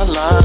Looking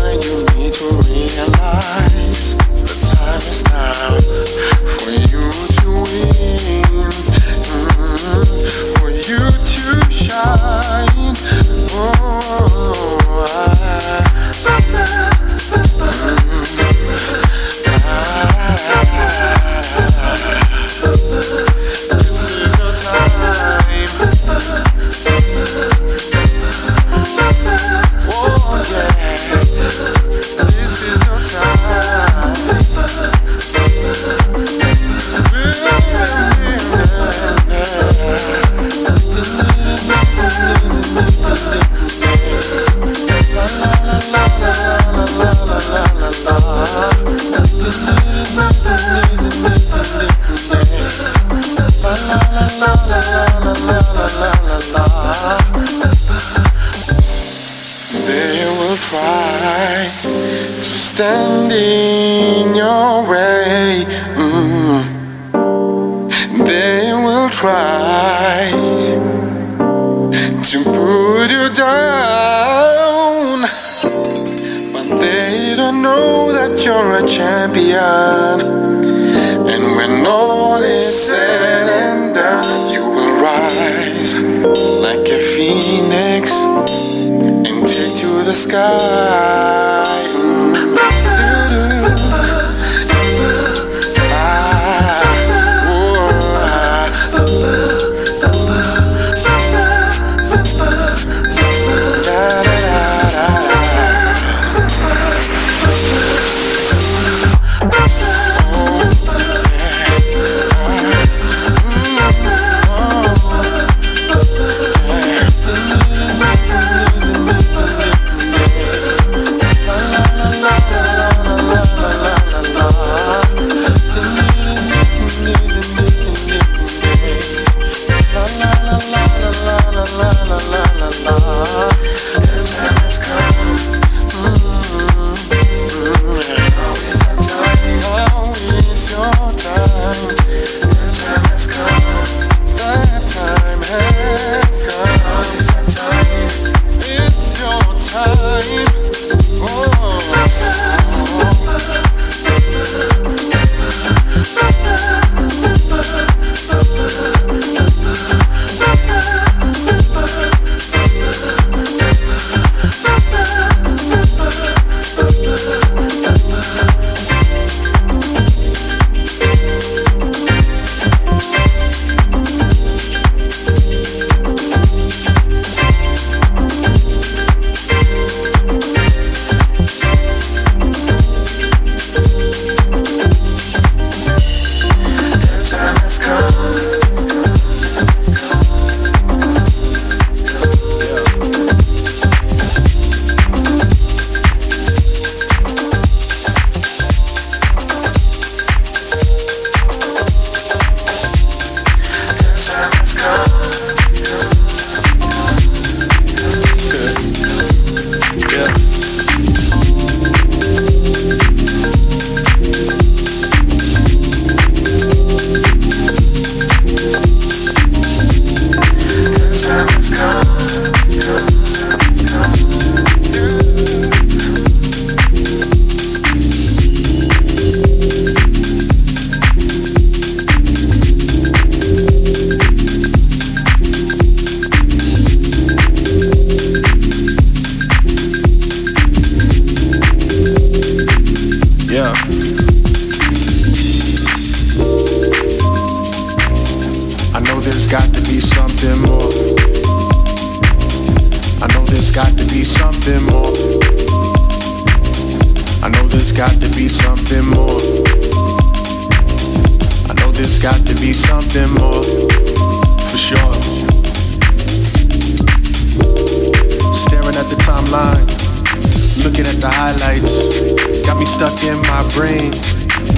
stuck in my brain.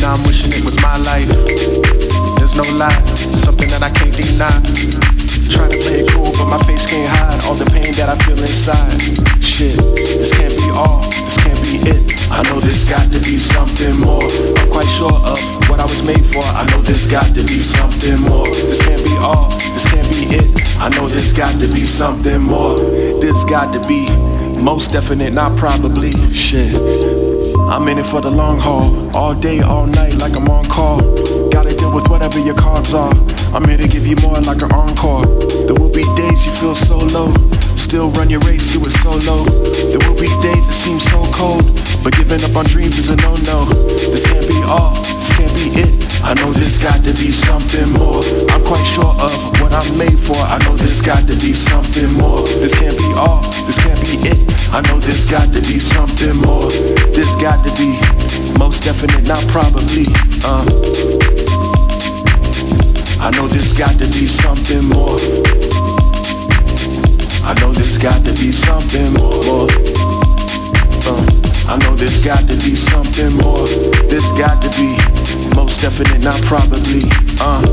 Now I'm wishing it was my life. There's no lie, something that I can't deny. Trying to play it cool, but my face can't hide all the pain that I feel inside. Shit, this can't be all, this can't be it. I know there's got to be something more. I'm quite sure of what I was made for. I know there's got to be something more. This can't be all, this can't be it. I know there's got to be something more. There's got to be most definite, not probably. Shit. I'm in it for the long haul, all day, all night, like I'm on call. Gotta deal with whatever your cards are. I'm here to give you more like an encore. There will be days you feel so low, still run your race, do it solo. There will be days that seem so cold, but giving up on dreams is a no-no. This can't be all, this can't be it. I know there's got to be something more. I'm quite sure of what I'm made for. I know there's got to be something more. This can't be all, this can't be it. I know there's got to be something more. There's got to be most definite, not probably. Uh. I know there's got to be something more. I know there's got to be something more. Uh, I know there's got to be something more. There's got to be most definite, not probably. Uh.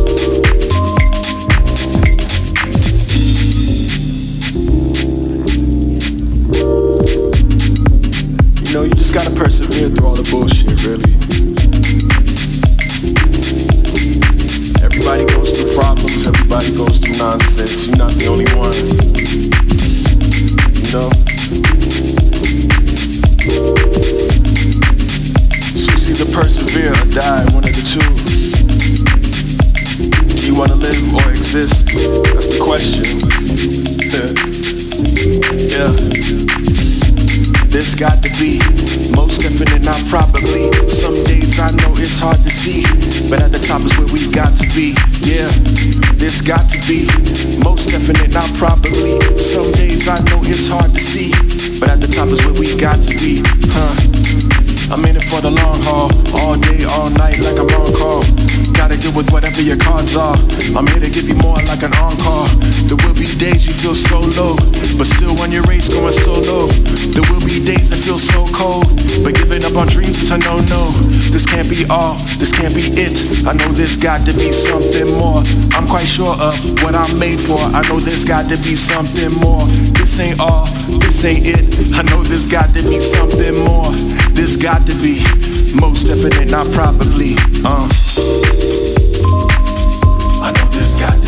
You know, you just gotta persevere through all the bullshit, really. Everybody goes through problems, everybody goes through nonsense. You're not the only one. So either persevere or die, one of the two. Do you wanna live or exist? That's the question. yeah. There's got to be most definite, not probably. Some days I know it's hard to see, but at the top is where we got to be. Yeah, there's got to be most definite, not probably. Some days I know it's hard to see, but at the top is where we got to be. Huh? I'm in it for the long haul, all day, all night, like I'm on call. Gotta deal with whatever your cards are. I'm here to give you more like an encore. There will be days you feel so low, but still on your race going solo. There will be days that feel so cold, but giving up on dreams is a no-no. This can't be all, this can't be it. I know there's got to be something more. I'm quite sure of what I'm made for. I know there's got to be something more. This ain't all, this ain't it. I know there's got to be something more. There's got to be most definite, not probably. Uh. I know there's got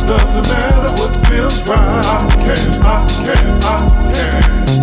Doesn't matter what feels right. I can, I can, I can.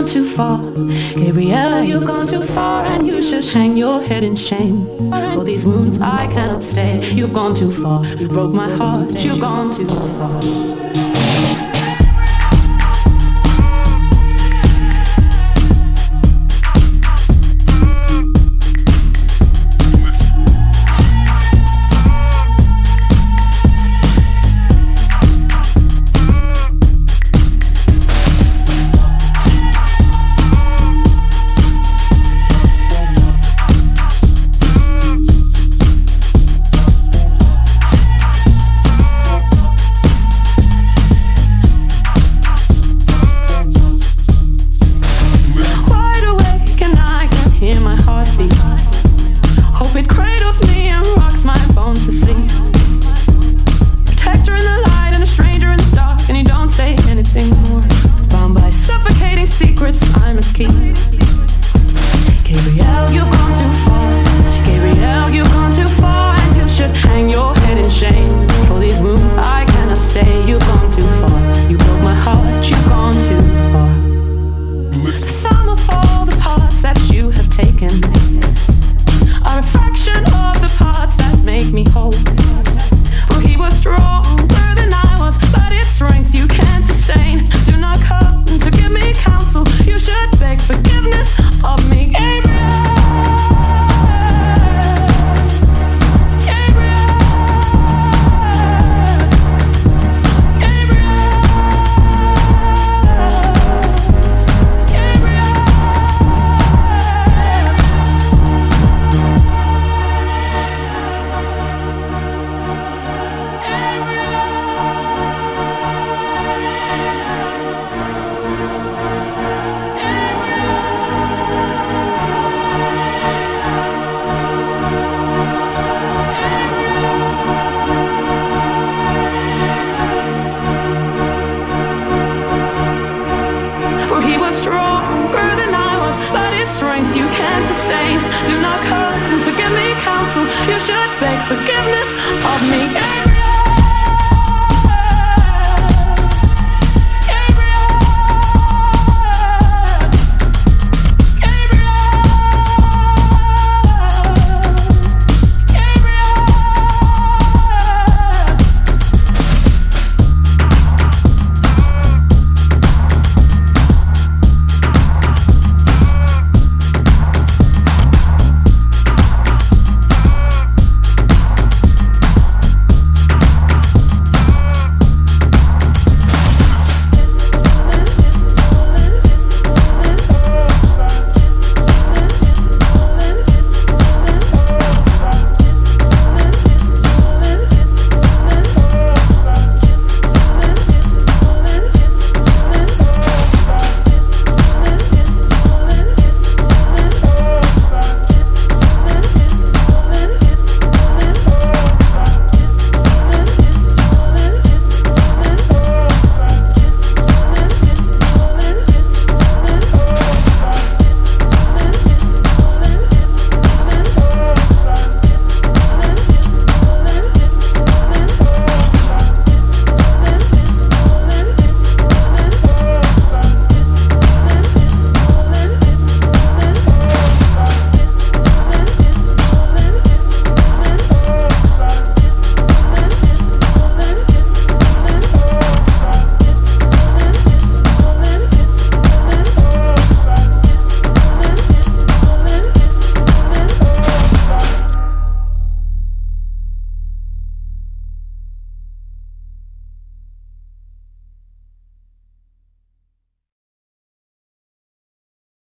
Gone too far. Gabriel, you've gone too far, and you should hang your head in shame. For these wounds I cannot stay. You've gone too far. You broke my heart. You've gone too far.